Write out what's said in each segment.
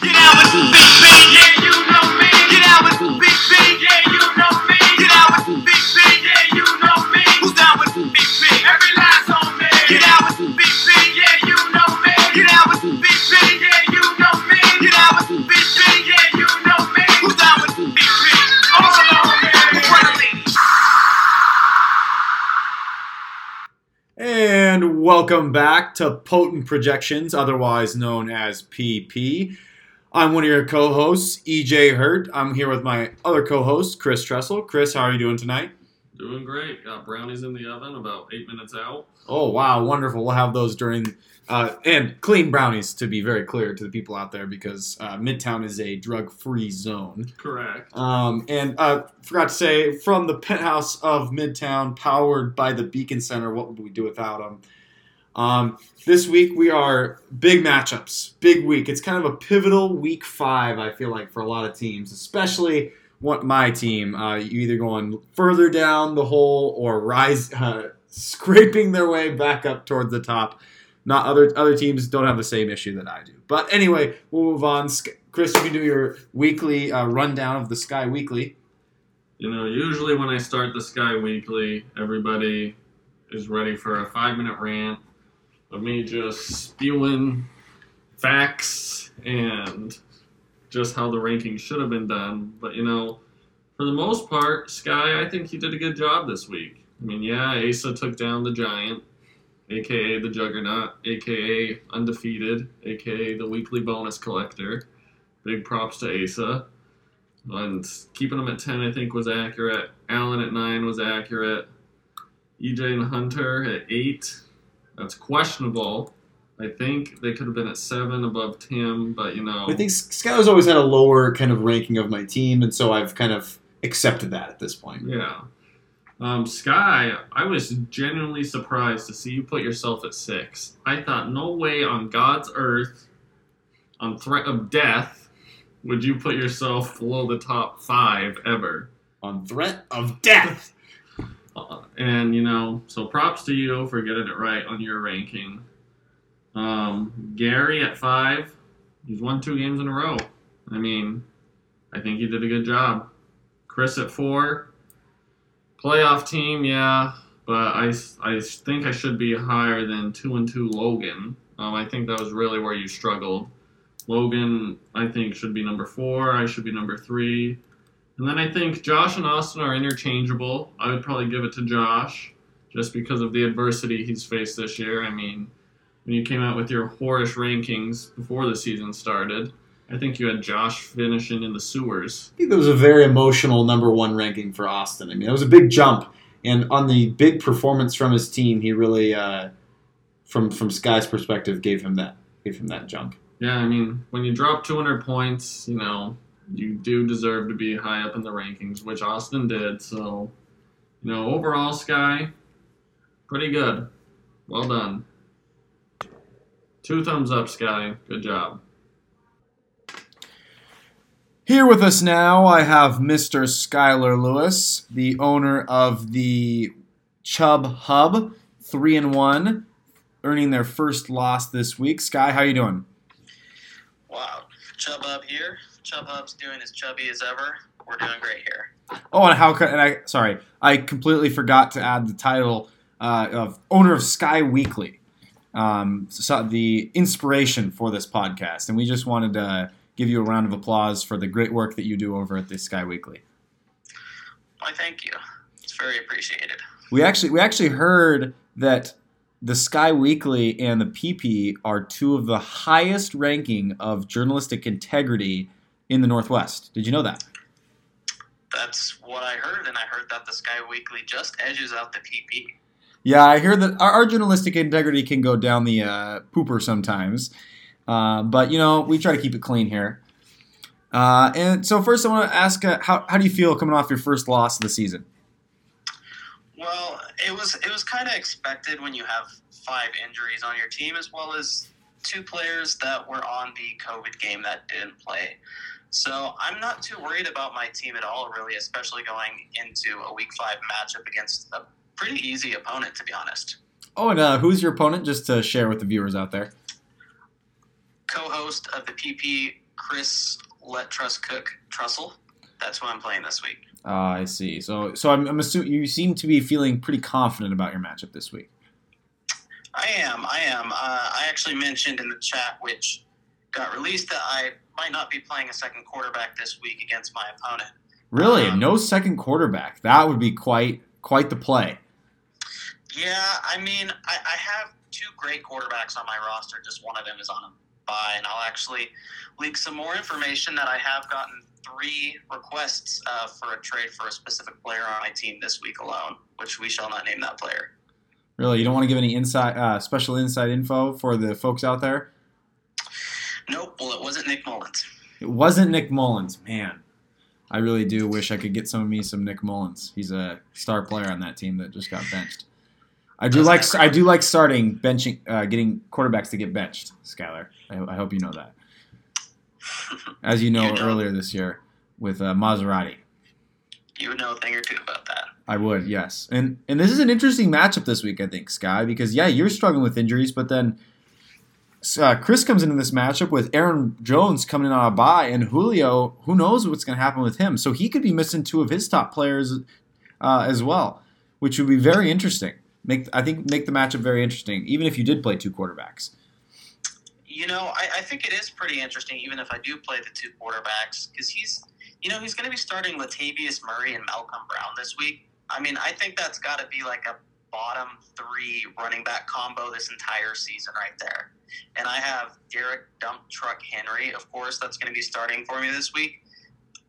Get out with big bang, yeah, you know me. Get out with big bang, yeah, you know me. Get out with big bang, yeah, you know me. Who's down with big bang? Every last on me. Get out with big bang, yeah, you know me. Get out with big bang, yeah, you know me. Get out with big bang, yeah, you know me. Who's down with big bang? All along, man. For the ladies. And welcome back to Potent Projections, otherwise known as PP. I'm one of your co-hosts, EJ Hurt. I'm here with my other co-host, Chris Tressel. Chris, how are you doing tonight? Doing great. Got brownies in the oven, about eight minutes out. Oh wow, wonderful! We'll have those during uh, and clean brownies to be very clear to the people out there because uh, Midtown is a drug-free zone. Correct. Um, and uh, forgot to say, from the penthouse of Midtown, powered by the Beacon Center, what would we do without them? Um, this week we are big matchups, big week. It's kind of a pivotal week five, I feel like, for a lot of teams, especially what my team. Uh, you either going further down the hole or rise, uh, scraping their way back up towards the top. Not other other teams don't have the same issue that I do. But anyway, we'll move on. Chris, you can do your weekly uh, rundown of the Sky Weekly. You know, usually when I start the Sky Weekly, everybody is ready for a five minute rant of me just spewing facts and just how the rankings should have been done. But, you know, for the most part, Sky, I think he did a good job this week. I mean, yeah, Asa took down the Giant, aka the Juggernaut, aka Undefeated, aka the weekly bonus collector. Big props to Asa. And keeping him at 10, I think, was accurate. Allen at 9 was accurate. EJ and Hunter at 8. That's questionable. I think they could have been at 7 above Tim, but you know. I think Skylar's always had a lower kind of ranking of my team, and so I've kind of accepted that at this point. Yeah. Um, Sky, I was genuinely surprised to see you put yourself at 6. I thought, no way on God's earth, on threat of death, would you put yourself below the top 5 ever. On threat of death. Uh, and you know, so props to you for getting it right on your ranking. Um, Gary at five, he's won two games in a row. I mean, I think he did a good job. Chris at four, playoff team, yeah, but I, I think I should be higher than two and two Logan. Um, I think that was really where you struggled. Logan, I think, should be number four. I should be number three. And then I think Josh and Austin are interchangeable. I would probably give it to Josh just because of the adversity he's faced this year. I mean, when you came out with your whorish rankings before the season started, I think you had Josh finishing in the sewers. I think that was a very emotional number one ranking for Austin. I mean, it was a big jump, and on the big performance from his team, he really, uh, from from Sky's perspective, gave him that gave him that jump. Yeah, I mean, when you drop 200 points, you know, you do deserve to be high up in the rankings, which Austin did. So, you know, overall, Sky, pretty good. Well done. Two thumbs up, Sky. Good job. Here with us now, I have Mr. Skylar Lewis, the owner of the Chubb Hub, three and one, earning their first loss this week. Sky, how you doing? Wow, Chubb Hub here. Chubb Hub's doing as chubby as ever. We're doing great here. Oh, and how could and I? Sorry, I completely forgot to add the title uh, of owner of Sky Weekly, um, so the inspiration for this podcast, and we just wanted to give you a round of applause for the great work that you do over at the Sky Weekly. Why, thank you. It's very appreciated. We actually we actually heard that the Sky Weekly and the PP are two of the highest ranking of journalistic integrity in the Northwest. Did you know that? That's what I heard, and I heard that the Sky Weekly just edges out the PP. Yeah, I hear that our, our journalistic integrity can go down the uh, pooper sometimes, uh, but you know we try to keep it clean here. Uh, and so first, I want to ask, uh, how how do you feel coming off your first loss of the season? Well, it was it was kind of expected when you have five injuries on your team, as well as two players that were on the COVID game that didn't play. So I'm not too worried about my team at all, really, especially going into a Week Five matchup against a pretty easy opponent, to be honest. Oh, and uh, who's your opponent? Just to share with the viewers out there. Co-host of the PP Chris Let Trust Cook Trussell. That's who I'm playing this week. Uh, I see. So, so I'm, I'm assuming you seem to be feeling pretty confident about your matchup this week. I am. I am. Uh, I actually mentioned in the chat, which got released, that I might not be playing a second quarterback this week against my opponent. Really, Um, no second quarterback. That would be quite quite the play. Yeah, I mean, I, I have two great quarterbacks on my roster. Just one of them is on a bye, and I'll actually leak some more information that I have gotten three requests uh, for a trade for a specific player on my team this week alone, which we shall not name that player. Really, you don't want to give any inside uh, special inside info for the folks out there. Nope. Well, it wasn't Nick Mullens. It wasn't Nick Mullens, man. I really do wish I could get some of me some Nick Mullens. He's a star player on that team that just got benched. I do like I do like starting benching, uh, getting quarterbacks to get benched. Skylar, I, I hope you know that. As you know, You know. earlier this year with uh, Maserati, You would know a thing or two about that. I would yes. And and this is an interesting matchup this week, I think, Sky, because yeah, you're struggling with injuries, but then uh, Chris comes into this matchup with Aaron Jones coming in on a bye, and Julio. Who knows what's going to happen with him? So he could be missing two of his top players uh, as well, which would be very interesting. Make I think make the matchup very interesting, even if you did play two quarterbacks. You know, I, I think it is pretty interesting, even if I do play the two quarterbacks, because he's, you know, he's going to be starting Latavius Murray and Malcolm Brown this week. I mean, I think that's got to be like a bottom three running back combo this entire season right there. And I have Derrick Dump Truck Henry, of course, that's going to be starting for me this week.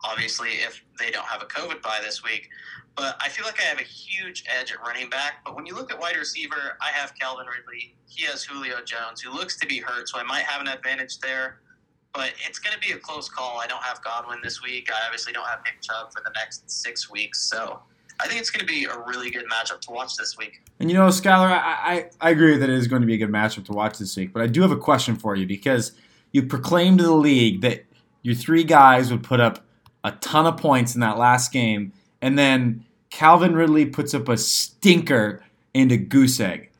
Obviously, if they don't have a COVID bye this week. But I feel like I have a huge edge at running back. But when you look at wide receiver, I have Calvin Ridley. He has Julio Jones, who looks to be hurt, so I might have an advantage there. But it's going to be a close call. I don't have Godwin this week. I obviously don't have Nick Chubb for the next six weeks. So I think it's going to be a really good matchup to watch this week. And you know, Skylar, I, I, I agree that it is going to be a good matchup to watch this week, but I do have a question for you because you proclaimed to the league that your three guys would put up a ton of points in that last game, and then Calvin Ridley puts up a stinker into goose egg.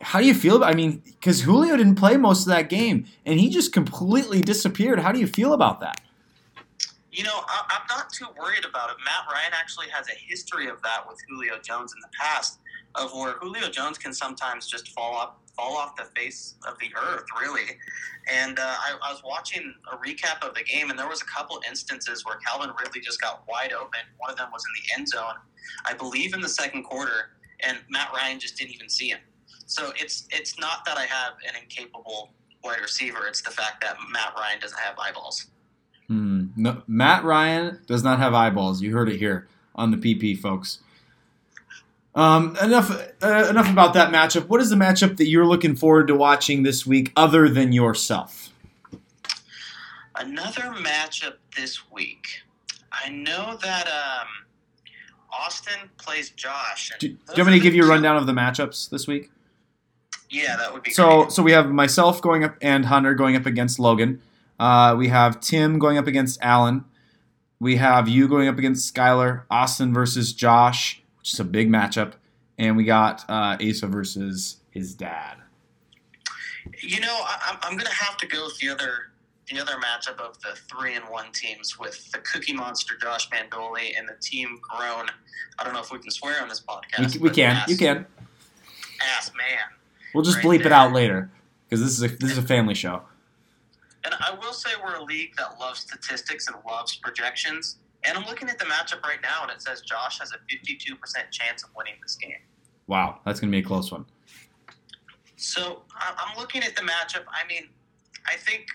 How do you feel about? I mean, because Julio didn't play most of that game, and he just completely disappeared. How do you feel about that? You know, I, I'm not too worried about it. Matt Ryan actually has a history of that with Julio Jones in the past, of where Julio Jones can sometimes just fall off fall off the face of the earth, really. And uh, I, I was watching a recap of the game, and there was a couple instances where Calvin Ridley just got wide open. One of them was in the end zone, I believe, in the second quarter, and Matt Ryan just didn't even see him. So it's it's not that I have an incapable wide receiver; it's the fact that Matt Ryan doesn't have eyeballs. No, Matt Ryan does not have eyeballs. You heard it here on the PP, folks. Um, enough uh, enough about that matchup. What is the matchup that you're looking forward to watching this week, other than yourself? Another matchup this week. I know that um, Austin plays Josh. and Do, do you want me to give you a rundown of the matchups this week? Yeah, that would be So, great. so we have myself going up and Hunter going up against Logan. Uh, we have Tim going up against Allen. We have you going up against Skylar. Austin versus Josh, which is a big matchup. And we got uh, Asa versus his dad. You know, I, I'm, I'm going to have to go with the other the other matchup of the three and one teams with the Cookie Monster Josh Mandoli and the team grown. I don't know if we can swear on this podcast. We, we can. Ass, You can. Ass man. We'll just Right bleep it out later because this is a this is a family show. And I will say we're a league that loves statistics and loves projections. And I'm looking at the matchup right now, and it says Josh has a 52% chance of winning this game. Wow, that's gonna be a close one. So I'm looking at the matchup. I mean, I think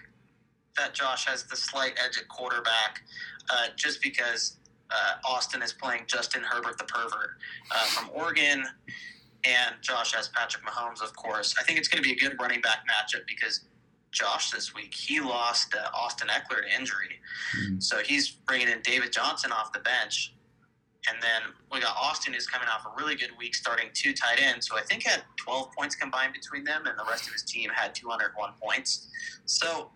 that Josh has the slight edge at quarterback uh, just because uh, Austin is playing Justin Herbert, the pervert uh, from Oregon, and Josh has Patrick Mahomes, of course. I think it's going to be a good running back matchup because Josh this week he lost uh, Austin Ekeler to injury, Mhm. so he's bringing in David Johnson off the bench. And then we got Austin, who's coming off a really good week, starting two tight ends. So I think had 12 points combined between them, and the rest of his team had 201 points. So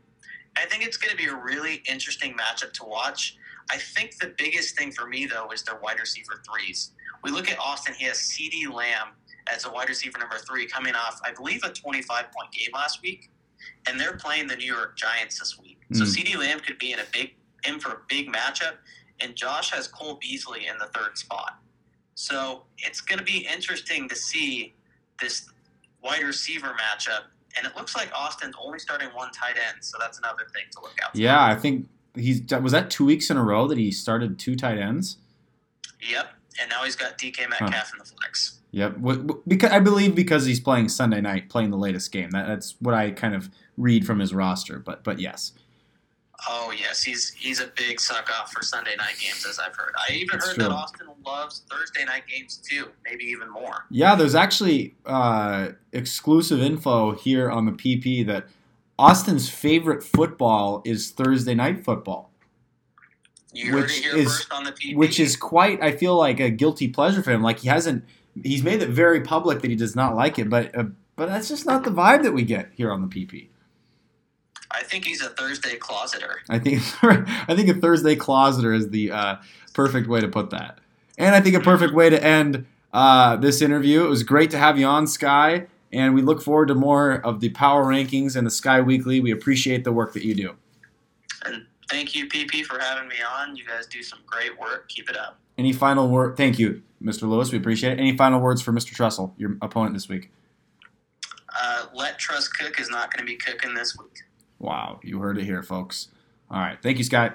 I think it's going to be a really interesting matchup to watch. I think the biggest thing for me, though, is their wide receiver threes. We look at Austin, he has CeeDee Lamb as a wide receiver number three, coming off, I believe, a 25 point game last week. And they're playing the New York Giants this week. So hmm. CeeDee Lamb could be in a big in for a big matchup, and Josh has Cole Beasley in the third spot. So it's going to be interesting to see this wide receiver matchup. And it looks like Austin's only starting one tight end, so that's another thing to look out for. Yeah, I think he's was that two weeks in a row that he started two tight ends. Yep. And now he's got DK Metcalf in the flex. Yep, because I believe because he's playing Sunday night, playing the latest game. That, that's what I kind of read from his roster. But but yes, Oh yes, he's he's a big suck off for Sunday night games, as I've heard. I even That's heard true. that Austin loves Thursday night games too, maybe even more. yeah. There's actually uh, exclusive info here on the PP that Austin's favorite football is Thursday night football, You heard Which it here is- first on the PP. which is quite I feel like a guilty pleasure for him. Like he hasn't he's made it very public that he does not like it, but uh, but that's just not the vibe that we get here on the PP. I think he's a Thursday closeter. I think I think a Thursday closeter is the uh, perfect way to put that, and I think a perfect way to end uh, this interview. It was great to have you on, Sky, and we look forward to more of the Power Rankings and the Sky Weekly. We appreciate the work that you do. And thank you, PP, for having me on. You guys do some great work. Keep it up. Any final word? Thank you, Mr. Lewis. We appreciate it. Any final words for Mr. Trussell, your opponent this week? Uh, let Trust cook is not going to be cooking this week. Wow, you heard it here, folks. All right, thank you, Sky.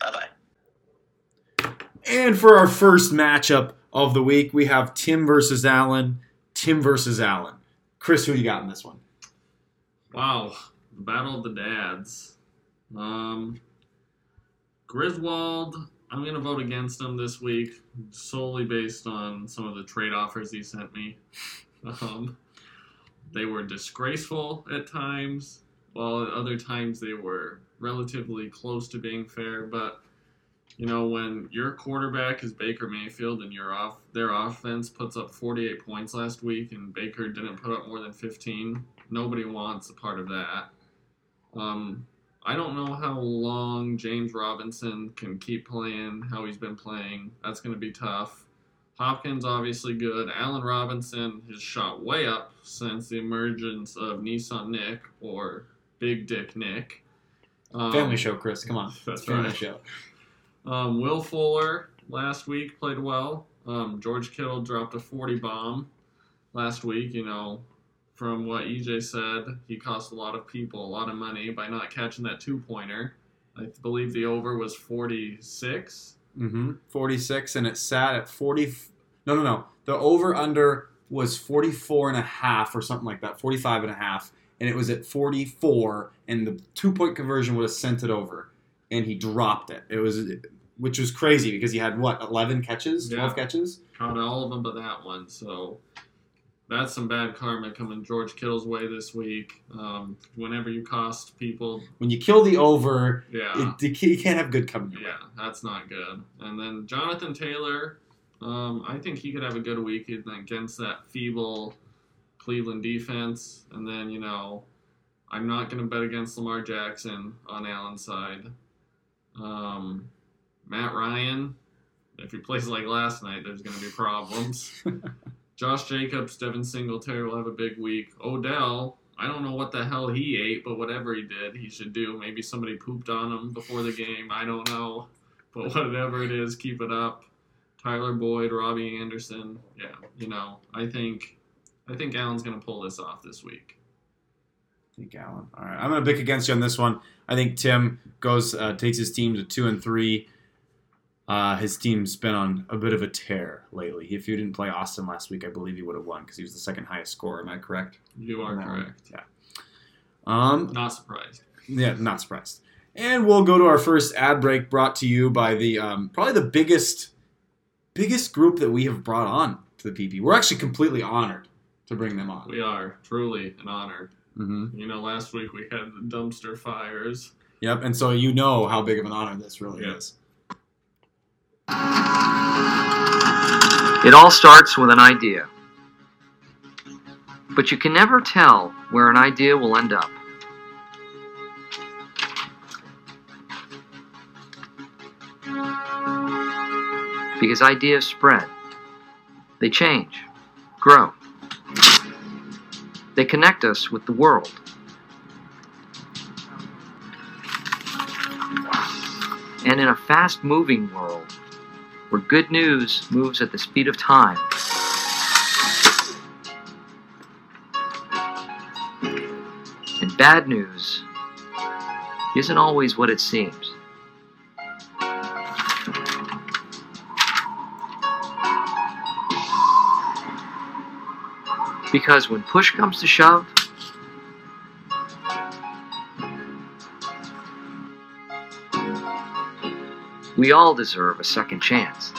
Bye bye. And for our first matchup of the week, we have Tim versus Allen. Tim versus Allen. Chris, who do you got in this one? Wow, the battle of the dads. Um, Griswold, I'm gonna vote against him this week solely based on some of the trade offers he sent me. Um, they were disgraceful at times, while at other times they were relatively close to being fair. But you know, when your quarterback is Baker Mayfield and your off their offense puts up 48 points last week, and Baker didn't put up more than 15, nobody wants a part of that. Um, I don't know how long James Robinson can keep playing how he's been playing. That's going to be tough. Hopkins obviously good. Allen Robinson has shot way up since the emergence of Nissan Nick or Big Dick Nick. Um, Family show, Chris. Come on. That's Family right. show. Um, Will Fuller last week played well. Um, George Kittle dropped a 40 bomb last week. You know, from what EJ said, he cost a lot of people a lot of money by not catching that two pointer. I believe the over was 46. Mm-hmm. 46, and it sat at 40. No, no, no. The over under was 44 and a half or something like that, 45 and a half. And it was at 44, and the two point conversion would have sent it over. And he dropped it. It was, which was crazy because he had what, 11 catches, 12 Yeah. catches? Caught all of them but that one. So that's some bad karma coming George Kittle's way this week. Um, whenever you cost people, When you kill the over, yeah. it, you can't have good coming. your way. Yeah, that's not good. And then Jonathan Taylor, um, I think he could have a good week against that feeble Cleveland defense. And then, you know, I'm not going to bet against Lamar Jackson on Allen's side. Um, Matt Ryan, if he plays like last night, there's going to be problems. Josh Jacobs, Devin Singletary will have a big week. Odell, I don't know what the hell he ate, but whatever he did, he should do. Maybe somebody pooped on him before the game. I don't know. But whatever it is, keep it up. Tyler Boyd, Robbie Anderson. Yeah, you know, I think I think Allen's gonna pull this off this week. I think Allen. All right, I'm to pick against you on this one. I think Tim goes uh, takes his team to two and three. Uh, his team's been on a bit of a tear lately. If you didn't play Austin last week, I believe he would have won because he was the second highest scorer. Am I correct? You are on that one? correct. Yeah. Um. Not surprised. Yeah. Not surprised. And we'll go to our first ad break, brought to you by the um, probably the biggest, biggest group that we have brought on to the PP. We're actually completely honored to bring them on. We are truly an honor. Mm-hmm. You know, last week we had the dumpster fires. Yep. And so you know how big of an honor this really Yeah. is. It all starts with an idea. But you can never tell where an idea will end up. Because ideas spread, they change, grow. They connect us with the world. And in a fast moving world, where good news moves at the speed of time, and bad news isn't always what it seems. Because when push comes to shove, we all deserve a second chance.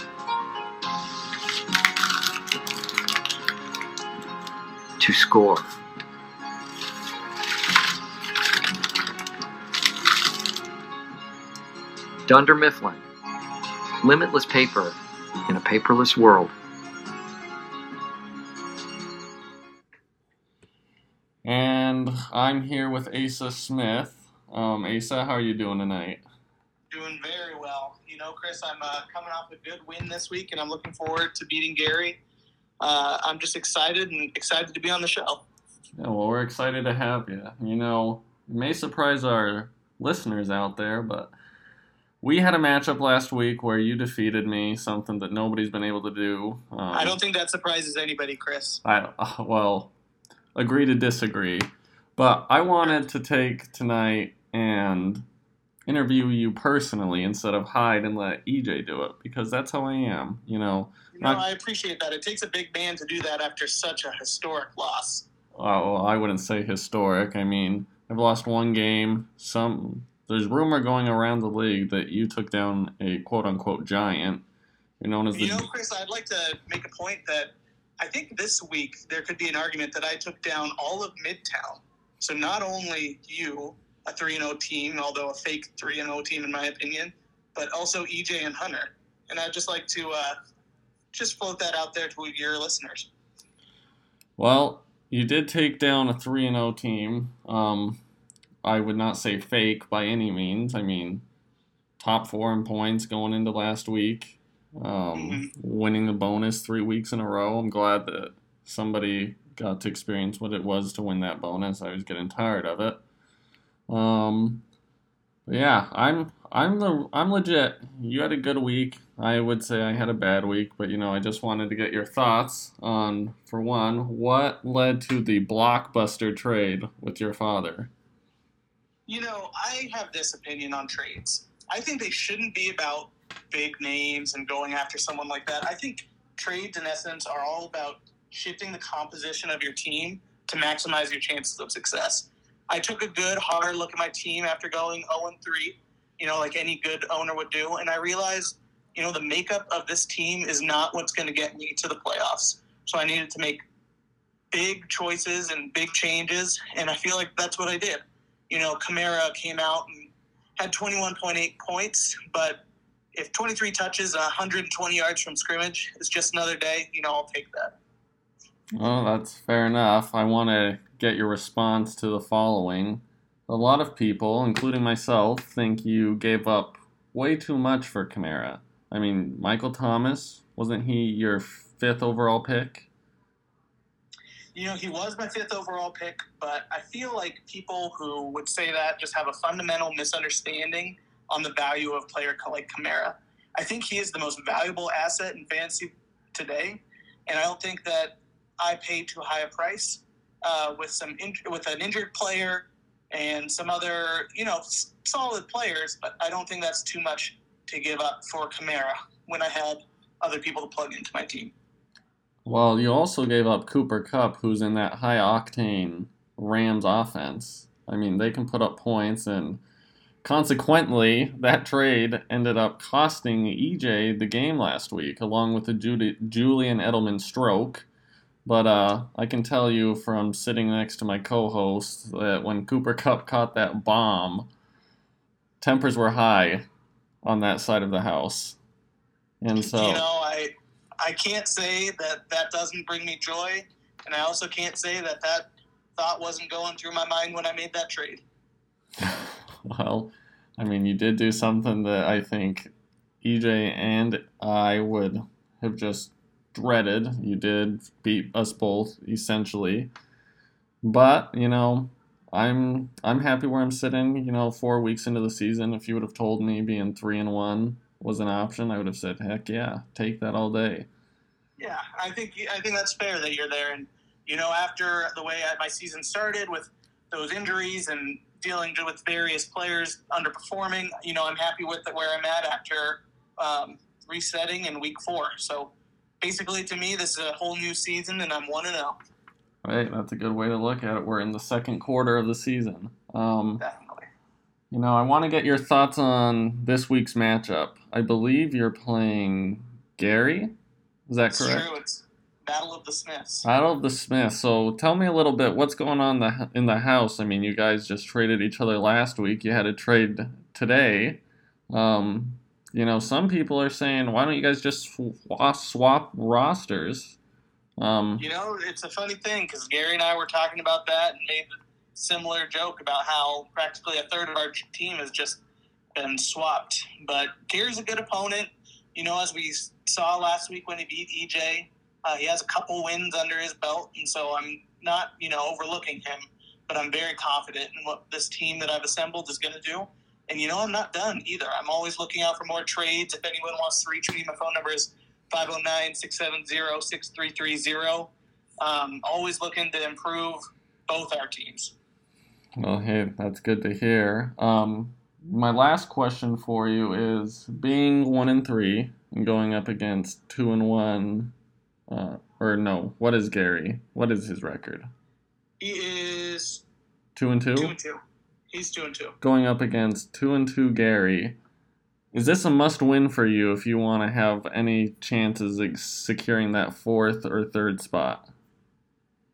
To score. Dunder Mifflin. Limitless paper in a paperless world. And I'm here with Asa Smith. Um, Asa, how are you doing tonight? Doing very well. You know, Chris, I'm uh, coming off a good win this week, and I'm looking forward to beating Gary. Uh, I'm just excited and excited to be on the show. Yeah, well, we're excited to have you. You know, it may surprise our listeners out there, but we had a matchup last week where you defeated me, something that nobody's been able to do. Um, I don't think that surprises anybody, Chris. I uh, well, agree to disagree, but I wanted to take tonight and interview you personally instead of hide and let EJ do it because that's how I am. You know, You know, Not- I appreciate that. It takes a big man to do that after such a historic loss. uh, well, I wouldn't say historic. I mean, I've lost one game. Some there's rumor going around the league that you took down a quote unquote giant. You're known as the You know, Chris, I'd like to make a point that I think this week there could be an argument that I took down all of Midtown. So not only you, a 3 0 team, although a fake 3 0 team in my opinion, but also EJ and Hunter. And I'd just like to uh, just float that out there to your listeners. Well, you did take down a 3 and 0 team. Um, I would not say fake by any means. I mean, top four in points going into last week, um, Mhm. winning the bonus three weeks in a row. I'm glad that somebody got to experience what it was to win that bonus. I was getting tired of it. Um, yeah, I'm I'm the I'm legit. You had a good week. I would say I had a bad week, but you know, I just wanted to get your thoughts on for one, what led to the blockbuster trade with your father. You know, I have this opinion on trades. I think they shouldn't be about big names and going after someone like that. I think trades, in essence, are all about shifting the composition of your team to maximize your chances of success. I took a good, hard look at my team after going 0 3, you know, like any good owner would do, and I realized, you know, the makeup of this team is not what's going to get me to the playoffs. So I needed to make big choices and big changes, and I feel like that's what I did you know, Kamara came out and had 21.8 points, but if 23 touches, 120 yards from scrimmage is just another day, you know, I'll take that. Well, that's fair enough. I want to get your response to the following. A lot of people, including myself, think you gave up way too much for Kamara. I mean, Michael Thomas, wasn't he your fifth overall pick? You know, he was my fifth overall pick, but I feel like people who would say that just have a fundamental misunderstanding on the value of player like Kamara. I think he is the most valuable asset in fantasy today, and I don't think that I paid too high a price uh, with some in- with an injured player and some other you know s- solid players, but I don't think that's too much to give up for Kamara when I had other people to plug into my team. Well, you also gave up Cooper Kupp, who's in that high octane Rams offense. I mean, they can put up points, and consequently, that trade ended up costing EJ the game last week, along with the Julian Edelman stroke. But uh, I can tell you from sitting next to my co host that when Cooper Kupp caught that bomb, tempers were high on that side of the house. And so. You know, I I can't say that that doesn't bring me joy, and I also can't say that that thought wasn't going through my mind when I made that trade. Well, I mean, you did do something that I think EJ and I would have just dreaded. You did beat us both, essentially. But, you know, I'm I'm happy where I'm sitting. You know, four weeks into the season, if you would have told me being three and one was an option, I would have said, heck yeah, take that all day. Yeah, I think I think that's fair that you're there, and you know, after the way my season started with those injuries and dealing with various players underperforming, you know, I'm happy with where I'm at after um, resetting in week four. So basically, to me, this is a whole new season, and I'm one and oh, zero. Right, that's a good way to look at it. We're in the second quarter of the season. Um, Definitely. you know, I want to get your thoughts on this week's matchup. I believe you're playing Gary. Is that It's correct? true. It's Battle of the Smiths. Battle of the Smiths. So tell me a little bit. What's going on the, in the house? I mean, you guys just traded each other last week. You had a trade today. Um, you know, some people are saying, why don't you guys just swap, swap rosters? Um, You know, it's a funny thing because Gary and I were talking about that and made a similar joke about how practically a third of our team has just been swapped. But Gary's a good opponent. You know, as we saw last week when he beat EJ, uh, he has a couple wins under his belt, and so I'm not, you know, overlooking him. But I'm very confident in what this team that I've assembled is going to do. And you know, I'm not done either. I'm always looking out for more trades. If anyone wants to reach me, my phone number is 509 670 6330. Um, Always looking to improve both our teams. Well, hey, that's good to hear. Um, my last question for you is: being one and three and going up against two and one, uh, or no? What is Gary? What is his record? He is Two and two. two and two. He's two and two. Going up against two and two Gary. Is this a must-win for you if you want to have any chances of securing that fourth or third spot?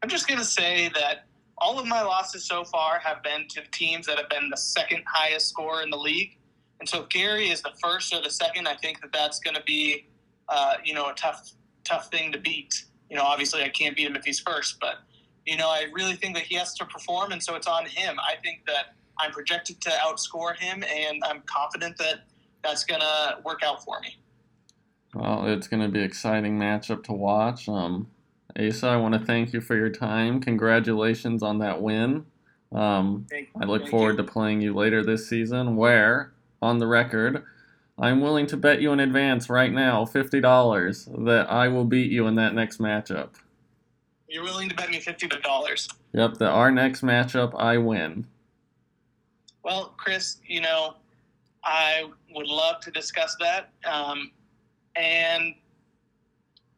I'm just going to say that all of my losses so far have been to teams that have been the second highest score in the league. And so if Gary is the first or the second, I think that that's going to be, uh, you know, a tough, tough thing to beat. You know, obviously I can't beat him if he's first, but you know, I really think that he has to perform, and so it's on him. I think that I'm projected to outscore him, and I'm confident that that's going to work out for me. Well, it's going to be an exciting matchup to watch. Um, Asa, I want to thank you for your time. Congratulations on that win. Um, I look thank forward you. to playing you later this season, where, on the record, I'm willing to bet you in advance right now $50 that I will beat you in that next matchup. You're willing to bet me fifty dollars. Yep, that our next matchup, I win. Well, Chris, you know, I would love to discuss that. Um, and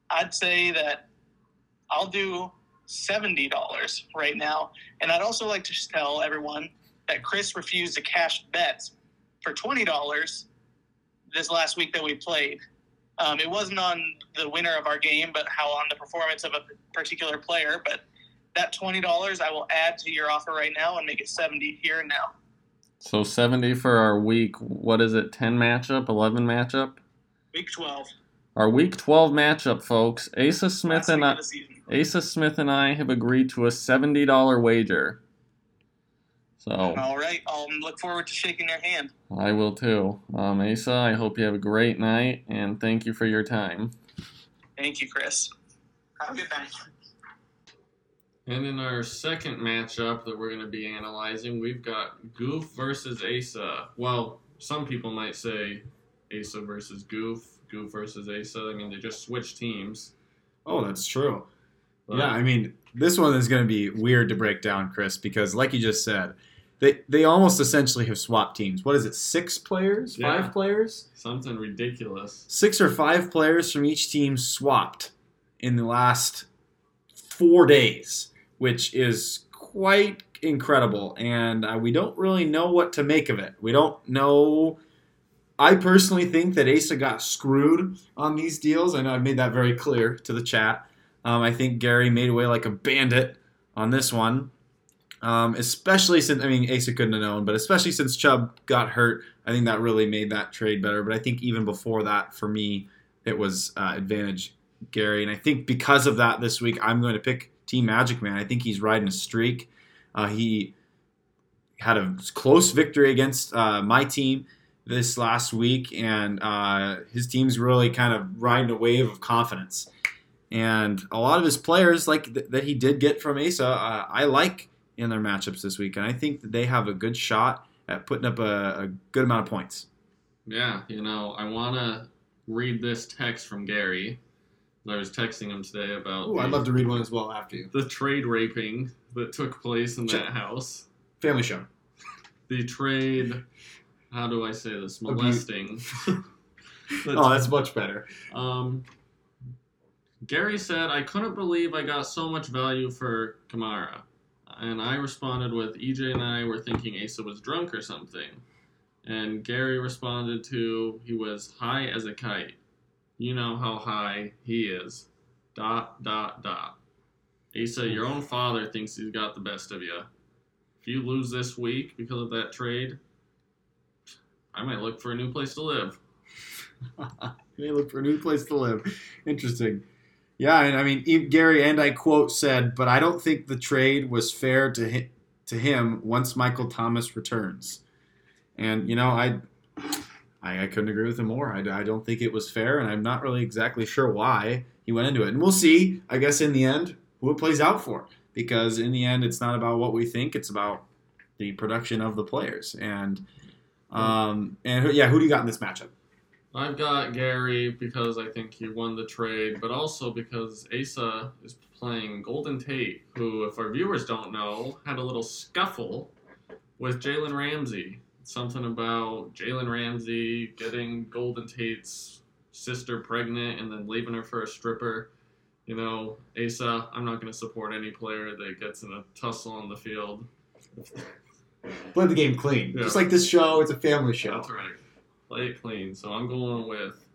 I'd say that I'll do $70 right now. And I'd also like to tell everyone that Chris refused to cash bets for $20 this last week that we played. Um, it wasn't on the winner of our game, but how on the performance of a particular player. But that $20 I will add to your offer right now and make it 70 here and now. So 70 for our week, what is it, 10 matchup, 11 matchup? Week 12. Our week 12 matchup, folks. Asa Smith last and I. of the season. Asa Smith and I have agreed to a $70 wager. So All right. I'll look forward to shaking your hand. I will too. Um, Asa, I hope you have a great night and thank you for your time. Thank you, Chris. Have a good night. And in our second matchup that we're going to be analyzing, we've got Goof versus Asa. Well, some people might say Asa versus Goof, Goof versus Asa. I mean, they just switched teams. Oh, that's true. But Yeah, I mean, this one is going to be weird to break down, Chris, because like you just said, they they almost essentially have swapped teams. What is it? Six players? Yeah. Five players? something ridiculous. Six or five players from each team swapped in the last four days, which is quite incredible. And uh, we don't really know what to make of it. We don't know. I personally think that Asa got screwed on these deals. I know I've made that very clear to the chat. Um, I think Gary made away like a bandit on this one. Um, especially since I mean Asa couldn't have known, but especially since Chubb got hurt, I think that really made that trade better. But I think even before that, for me, it was uh, advantage Gary, and I think because of that, this week I'm going to pick Team Magic Man. I think he's riding a streak. Uh, he had a close victory against uh, my team this last week, and uh, his team's really kind of riding a wave of confidence. And a lot of his players, like th- that he did get from Asa, uh, I like in their matchups this week, and I think that they have a good shot at putting up a, a good amount of points. Yeah, you know, I want to read this text from Gary. I was texting him today about the, I'd love to read one as well after you. the trade raping that took place in that house. Family show. The trade, how do I say this? Molesting. Oh, that's much better. Um, Gary said, I couldn't believe I got so much value for Kamara. And I responded with, EJ and I were thinking Asa was drunk or something. And Gary responded to, he was high as a kite. You know how high he is. Dot, dot, dot. Asa, your own father thinks he's got the best of you. If you lose this week because of that trade, I might look for a new place to live. they look for a new place to live. Interesting. Yeah, and I mean Gary and I quote said, but I don't think the trade was fair to hi- to him once Michael Thomas returns. And you know, I I, I couldn't agree with him more. I, I don't think it was fair, and I'm not really exactly sure why he went into it. And we'll see. I guess in the end, who it plays out for, because in the end, it's not about what we think; it's about the production of the players. And um, and yeah, who do you got in this matchup? I've got Gary because I think he won the trade, but also because Asa is playing Golden Tate, who, if our viewers don't know, had a little scuffle with Jalen Ramsey. Something about Jalen Ramsey getting Golden Tate's sister pregnant and then leaving her for a stripper. You know, Asa, I'm not going to support any player that gets in a tussle on the field. Play the game clean, Yeah. just like this show. It's a family show. That's right. Play it clean. So I'm going with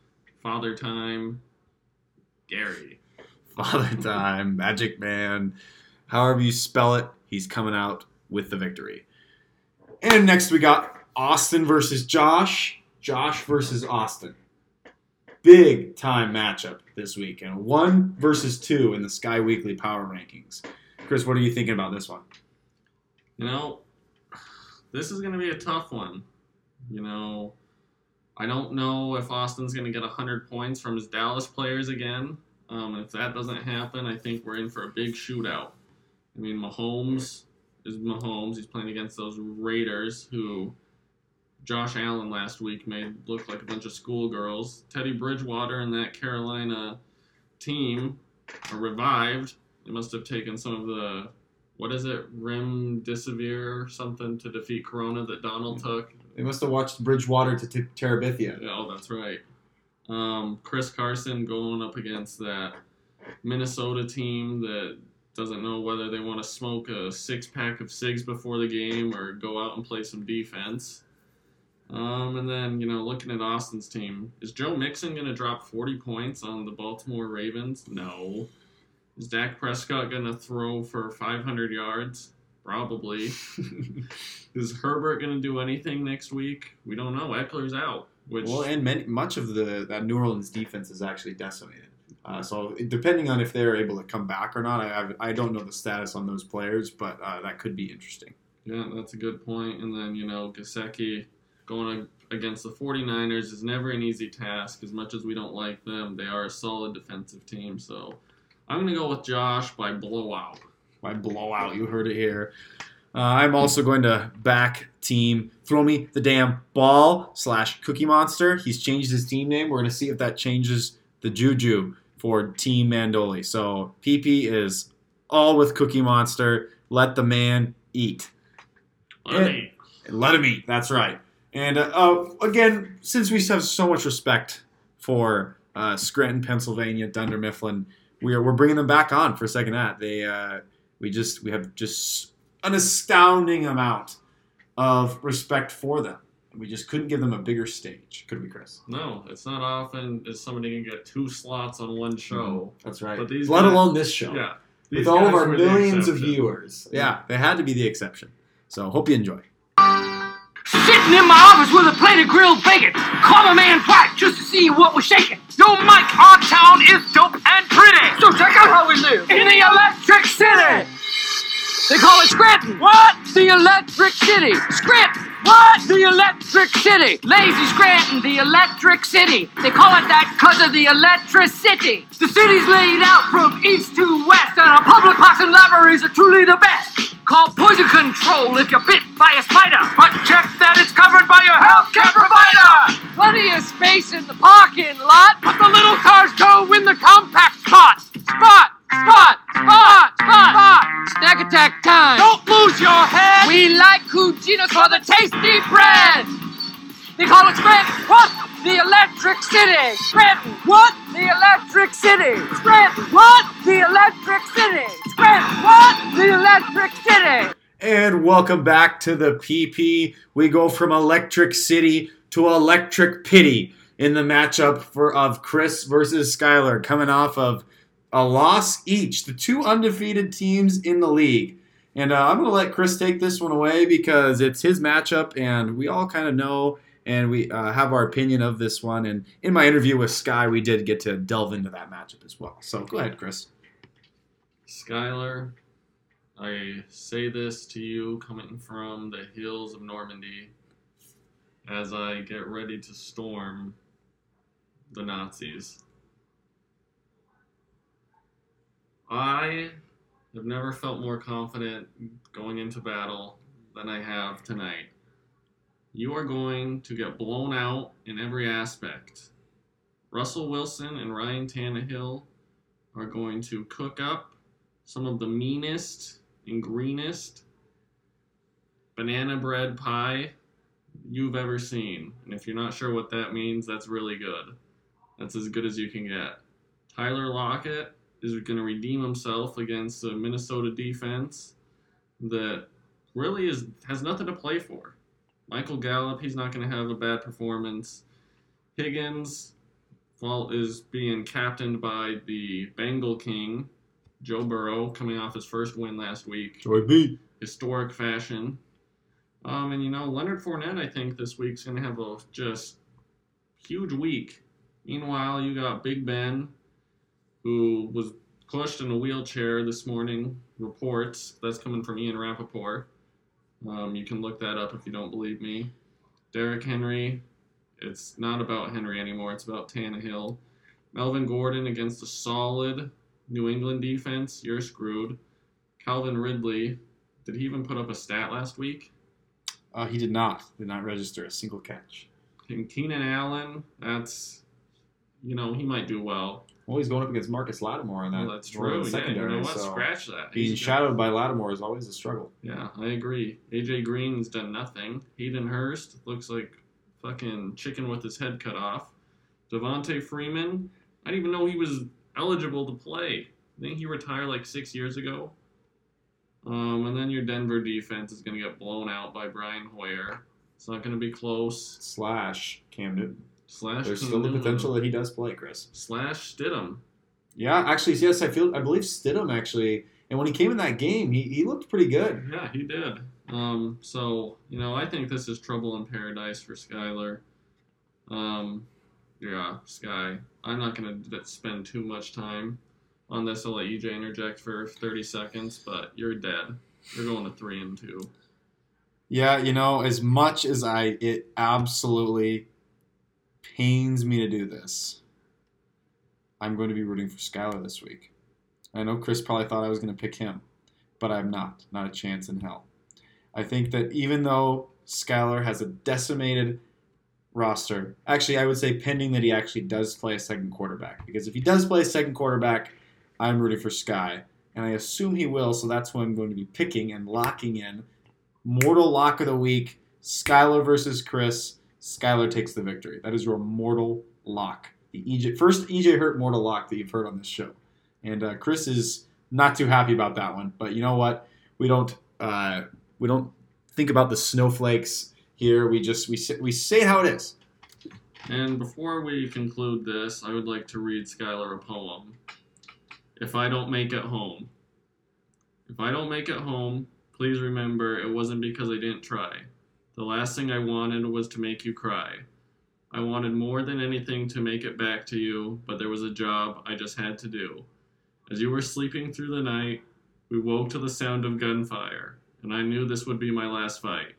Father Time, Gary. Father Time, Magic Man, however you spell it, he's coming out with the victory. And next we got Austin versus Josh, Josh versus Austin. Big time matchup this week, and one versus two in the Sky Weekly Power Rankings. Chris, what are you thinking about this one? You know, this is going to be a tough one. You know, I don't know if Austin's going to get 100 points from his Dallas players again. Um, if that doesn't happen, I think we're in for a big shootout. I mean, Mahomes is Mahomes. He's playing against those Raiders who Josh Allen last week made look like a bunch of schoolgirls. Teddy Bridgewater and that Carolina team are revived. They must have taken some of the what is it, remdesivir or something to defeat Corona that Donald took. They must have watched Bridgewater to t- Terabithia. Yeah, oh, that's right. Um, Chris Carson going up against that Minnesota team that doesn't know whether they want to smoke a six pack of cigs before the game or go out and play some defense. Um, and then, you know, looking at Austin's team, is Joe Mixon going to drop 40 points on the Baltimore Ravens? No. Is Dak Prescott going to throw for 500 yards? Probably. is Herbert going to do anything next week? We don't know. Ekeler's out. Which Well, and many, much of the that New Orleans defense is actually decimated. Uh, so depending on if they're able to come back or not, I, I, I don't know the status on those players, but uh, that could be interesting. Yeah, that's a good point. And then, you know, Gesicki going against the 49ers is never an easy task. As much as we don't like them, they are a solid defensive team. So I'm going to go with Josh by blowout. By blowout, you heard it here. Uh, I'm also going to back team throw me the damn ball slash Cookie Monster. He's changed his team name. We're going to see if that changes the juju for Team Mandoli. So PP is all with Cookie Monster. Let the man eat. Lenny. Let him eat. That's right. And uh, again, since we have so much respect for uh, Scranton, Pennsylvania, Dunder Mifflin, we are we're bringing them back on for a second act. They uh, we just we have just an astounding amount of respect for them. We just couldn't give them a bigger stage, could we, Chris? No, it's not often is somebody can get two slots on one show. That's right. But these Let guys- alone this show. Yeah. With all of our millions of viewers. Yeah, they had to be the exception. So hope you enjoy. Sitting in my office with a plate of grilled bacon. Call my man Black just to see what was shaking. Yo, Mike, our town is dope and pretty. So check out how we live in the Electric City. They call it Scranton. What? The Electric City. Scranton. What? The Electric City. Lazy Scranton, the Electric City. They call it that because of the electricity. The city's laid out from east to west, and our public parks and libraries are truly the best. Call poison control if you're bit by a spider, but check that it's covered by your health care provider. Plenty of space in the parking lot, but the welcome back to the PP. We go from Electric City to Electric Pity in the matchup for of Chris versus Skylar, coming off of a loss each. The two undefeated teams in the league. And uh, I'm going to let Chris take this one away because it's his matchup, and we all kind of know and we uh, have our opinion of this one. And in my interview with Sky, we did get to delve into that matchup as well. So go ahead, Chris. Skylar, I say this to you coming from the hills of Normandy as I get ready to storm the Nazis. I have never felt more confident going into battle than I have tonight. You are going to get blown out in every aspect. Russell Wilson and Ryan Tannehill are going to cook up some of the meanest and greenest banana bread pie you've ever seen. And if you're not sure what that means, that's really good. That's as good as you can get. Tyler Lockett is going to redeem himself against the Minnesota defense that really is has nothing to play for. Michael Gallup, he's not going to have a bad performance. Higgins, well, is being captained by the Bengal King, Joe Burrow, coming off his first win last week Joy B. historic fashion. Um, and you know, Leonard Fournette, I think this week's going to have a just huge week. Meanwhile, you got Big Ben, who was pushed in a wheelchair this morning. Reports that's coming from Ian Rapoport. Um, you can look that up if you don't believe me. Derrick Henry, it's not about Henry anymore. It's about Tannehill. Melvin Gordon against a solid New England defense. You're screwed. Calvin Ridley, did he even put up a stat last week? Uh, he did not. Did not register a single catch. And Keenan Allen, that's, you know, he might do well. Well, he's going up against Marcus Lattimore in that. Well, that's true. the Yeah, you know secondary, so Scratch that. Being He's shadowed by Lattimore is always a struggle. Yeah, I agree. AJ Green's done nothing. Hayden Hurst looks like fucking chicken with his head cut off. Devonta Freeman, I didn't even know he was eligible to play. I think he retired like six years ago. Um, and then your Denver defense is going to get blown out by Brian Hoyer. It's not going to be close. Slash Cam Newton. Slash There's Cam still the Newton. potential that he does play, Chris. Slash Stidham. Yeah, actually, yes, I feel I believe Stidham actually, and when he came in that game, he, he looked pretty good. Yeah, he did. Um, so you know, I think this is trouble in paradise for Skylar. Um, yeah, Sky. I'm not gonna spend too much time on this. I'll let EJ interject for 30 seconds, but you're dead. You're going to three and two. Yeah, you know, as much as I, it absolutely pains me to do this. I'm going to be rooting for Skylar this week. I know Chris probably thought I was going to pick him, but I'm not. Not a chance in hell. I think that even though Skylar has a decimated roster, actually, I would say pending that he actually does play a second quarterback. Because if he does play a second quarterback, I'm rooting for Sky. And I assume he will, so that's what I'm going to be picking and locking in. Mortal lock of the week Skylar versus Chris. Skylar takes the victory. That is your mortal lock. The EJ, first EJ Hurt mortal lock that you've heard on this show. And uh, Chris is not too happy about that one. But you know what? We don't uh, we don't think about the snowflakes here. We just we say, we say how it is. And before we conclude this, I would like to read Skylar a poem. If I don't make it home. If I don't make it home, please remember it wasn't because I didn't try. The last thing I wanted was to make you cry. I wanted more than anything to make it back to you, but there was a job I just had to do. As you were sleeping through the night, We woke to the sound of gunfire, and I knew this would be my last fight.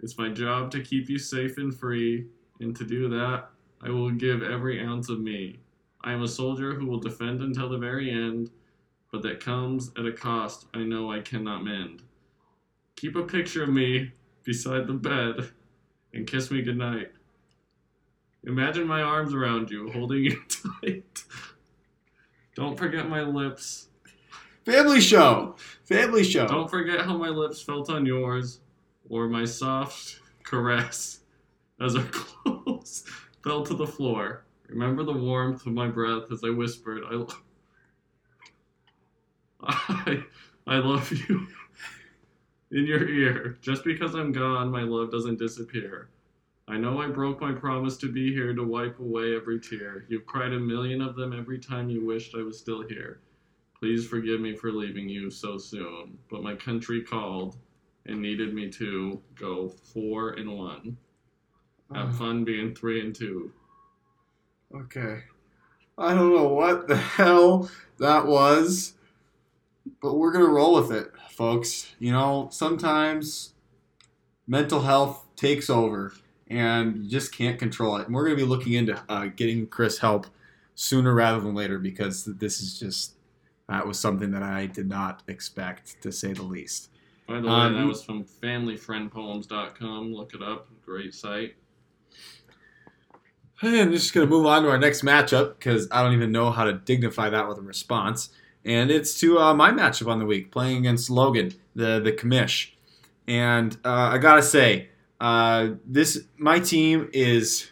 It's my job to keep you safe and free, and to do that, I will give every ounce of me. I am a soldier who will defend until the very end, but that comes at a cost I know I cannot mend. Keep a picture of me beside the bed and kiss me goodnight. Imagine my arms around you, holding you tight. Don't forget my lips. Family show. Family show. Don't forget how my lips felt on yours, or my soft caress as our clothes fell to the floor. Remember the warmth of my breath as I whispered, I, lo- I, I love you in your ear. Just because I'm gone, my love doesn't disappear. I know I broke my promise to be here to wipe away every tear. You've cried a million of them every time you wished I was still here. Please forgive me for leaving you so soon, but my country called and needed me to go four and one. Have fun being three and two. Okay. I don't know what the hell that was, but we're going to roll with it, folks. You know, sometimes mental health takes over and you just can't control it. And we're going to be looking into uh, getting Chris help sooner rather than later because this is just, that was something that I did not expect, to say the least. By the way, Um, that was from familyfriendpoems.com. Look it up. Great site. And I'm just going to move on to our next matchup because I don't even know how to dignify that with a response. And it's to uh, my matchup on the week, playing against Logan, the the commish. And uh, I gotta say, uh, this my team is,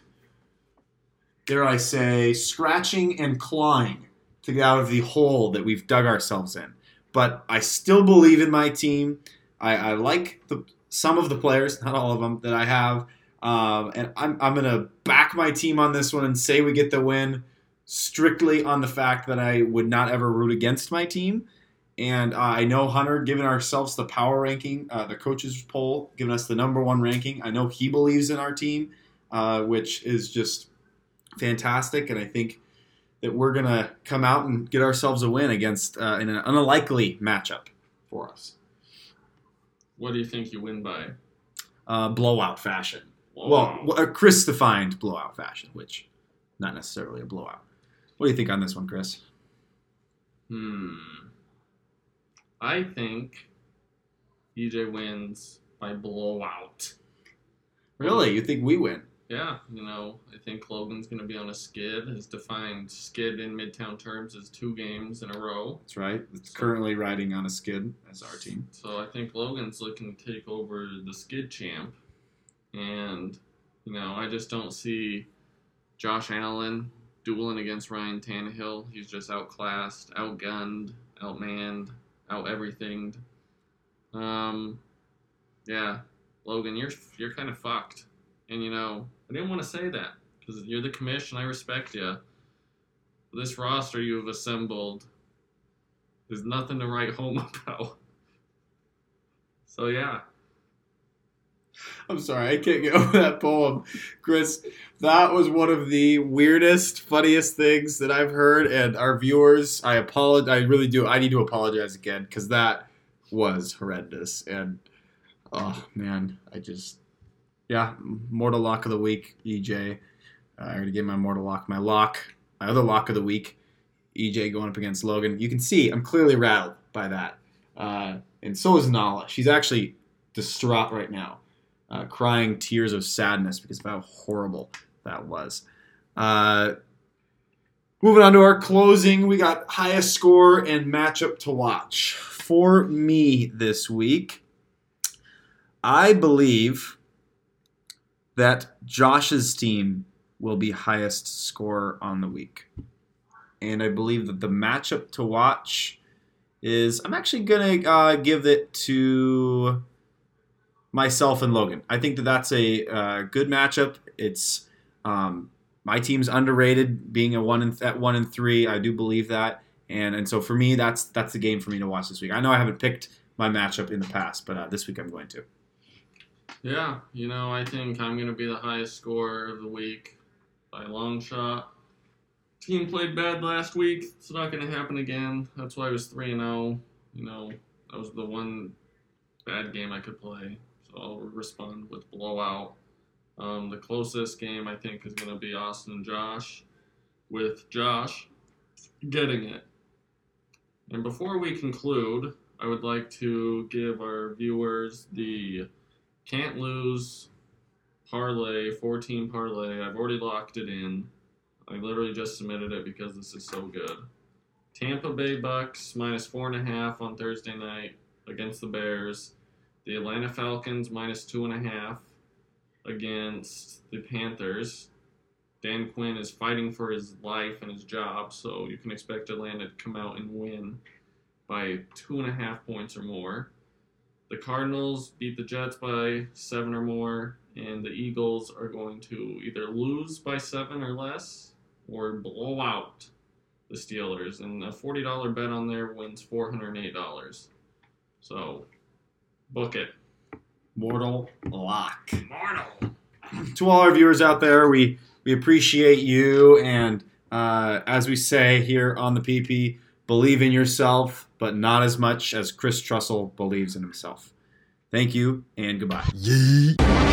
dare I say, scratching and clawing to get out of the hole that we've dug ourselves in. But I still believe in my team. I, I like the some of the players, not all of them, that I have. Um, and I'm, I'm going to back my team on this one and say we get the win strictly on the fact that I would not ever root against my team. And uh, I know Hunter giving ourselves the power ranking, uh, the coaches poll, giving us the number one ranking. I know he believes in our team, uh, which is just fantastic. And I think that we're going to come out and get ourselves a win against uh, in an unlikely matchup for us. What do you think you win by? Uh, blowout fashion. Wow. Well, a Chris defined blowout fashion, which not necessarily a blowout. What do you think on this one, Chris? Hmm. I think EJ wins by blowout. Really? You think we win? Yeah, you know, I think Logan's going to be on a skid. His defined skid in Midtown terms is two games in a row. That's right. It's currently riding on a skid as our team. So I think Logan's looking to take over the skid champ. And, you know, I just don't see Josh Allen dueling against Ryan Tannehill. He's just outclassed, outgunned, outmanned, out everythinged. Um, yeah, Logan, you're you're kind of fucked. And you know, I didn't want to say that because you're the commission. I respect you. This roster you have assembled is nothing to write home about. So yeah, I'm sorry, I can't get over that poem. Chris, that was one of the weirdest, funniest things that I've heard. And our viewers, I apologize. I really do. I need to apologize again because that was horrendous. And oh, man, I just, yeah, mortal lock of the week, EJ. Uh, I already gave my mortal lock. My lock, my other lock of the week, EJ going up against Logan. You can see I'm clearly rattled by that. Uh, and so is Nala. She's actually distraught right now uh, crying tears of sadness because of how horrible that was. Uh, moving on to our closing, we got highest score and matchup to watch. For me this week, I believe that Josh's team will be highest score on the week. And I believe that the matchup to watch is I'm actually going to uh, give it to myself and Logan. I think that that's a uh, good matchup. It's um, my team's underrated, being a one and th- at one and three. I do believe that, and and so for me, that's that's the game for me to watch this week. I know I haven't picked my matchup in the past, but uh, this week I'm going to. Yeah, you know, I think I'm gonna be the highest scorer of the week by long shot. Team played bad last week. It's not gonna happen again. That's why I was three and zero. you know, that was the one bad game I could play. So I'll respond with blowout. Um, the closest game I think is going to be Austin and Josh, with Josh getting it. And before we conclude, I would like to give our viewers the can't lose parlay, 14 parlay. I've already locked it in. I literally just submitted it because this is so good. Tampa Bay Bucks minus four and a half on Thursday night against the Bears. The Atlanta Falcons minus two and a half against the Panthers. Dan Quinn is fighting for his life and his job, so you can expect Atlanta to come out and win by two and a half points or more. The Cardinals beat the Jets by seven or more, and the Eagles are going to either lose by seven or less or blow out the Steelers. And a $40 bet on there wins $408. So book it. Mortal lock. Mortal. to all our viewers out there, we we appreciate you, and uh, as we say here on the PP, believe in yourself, but not as much as Chris Trussell believes in himself. Thank you, and goodbye. Yeet.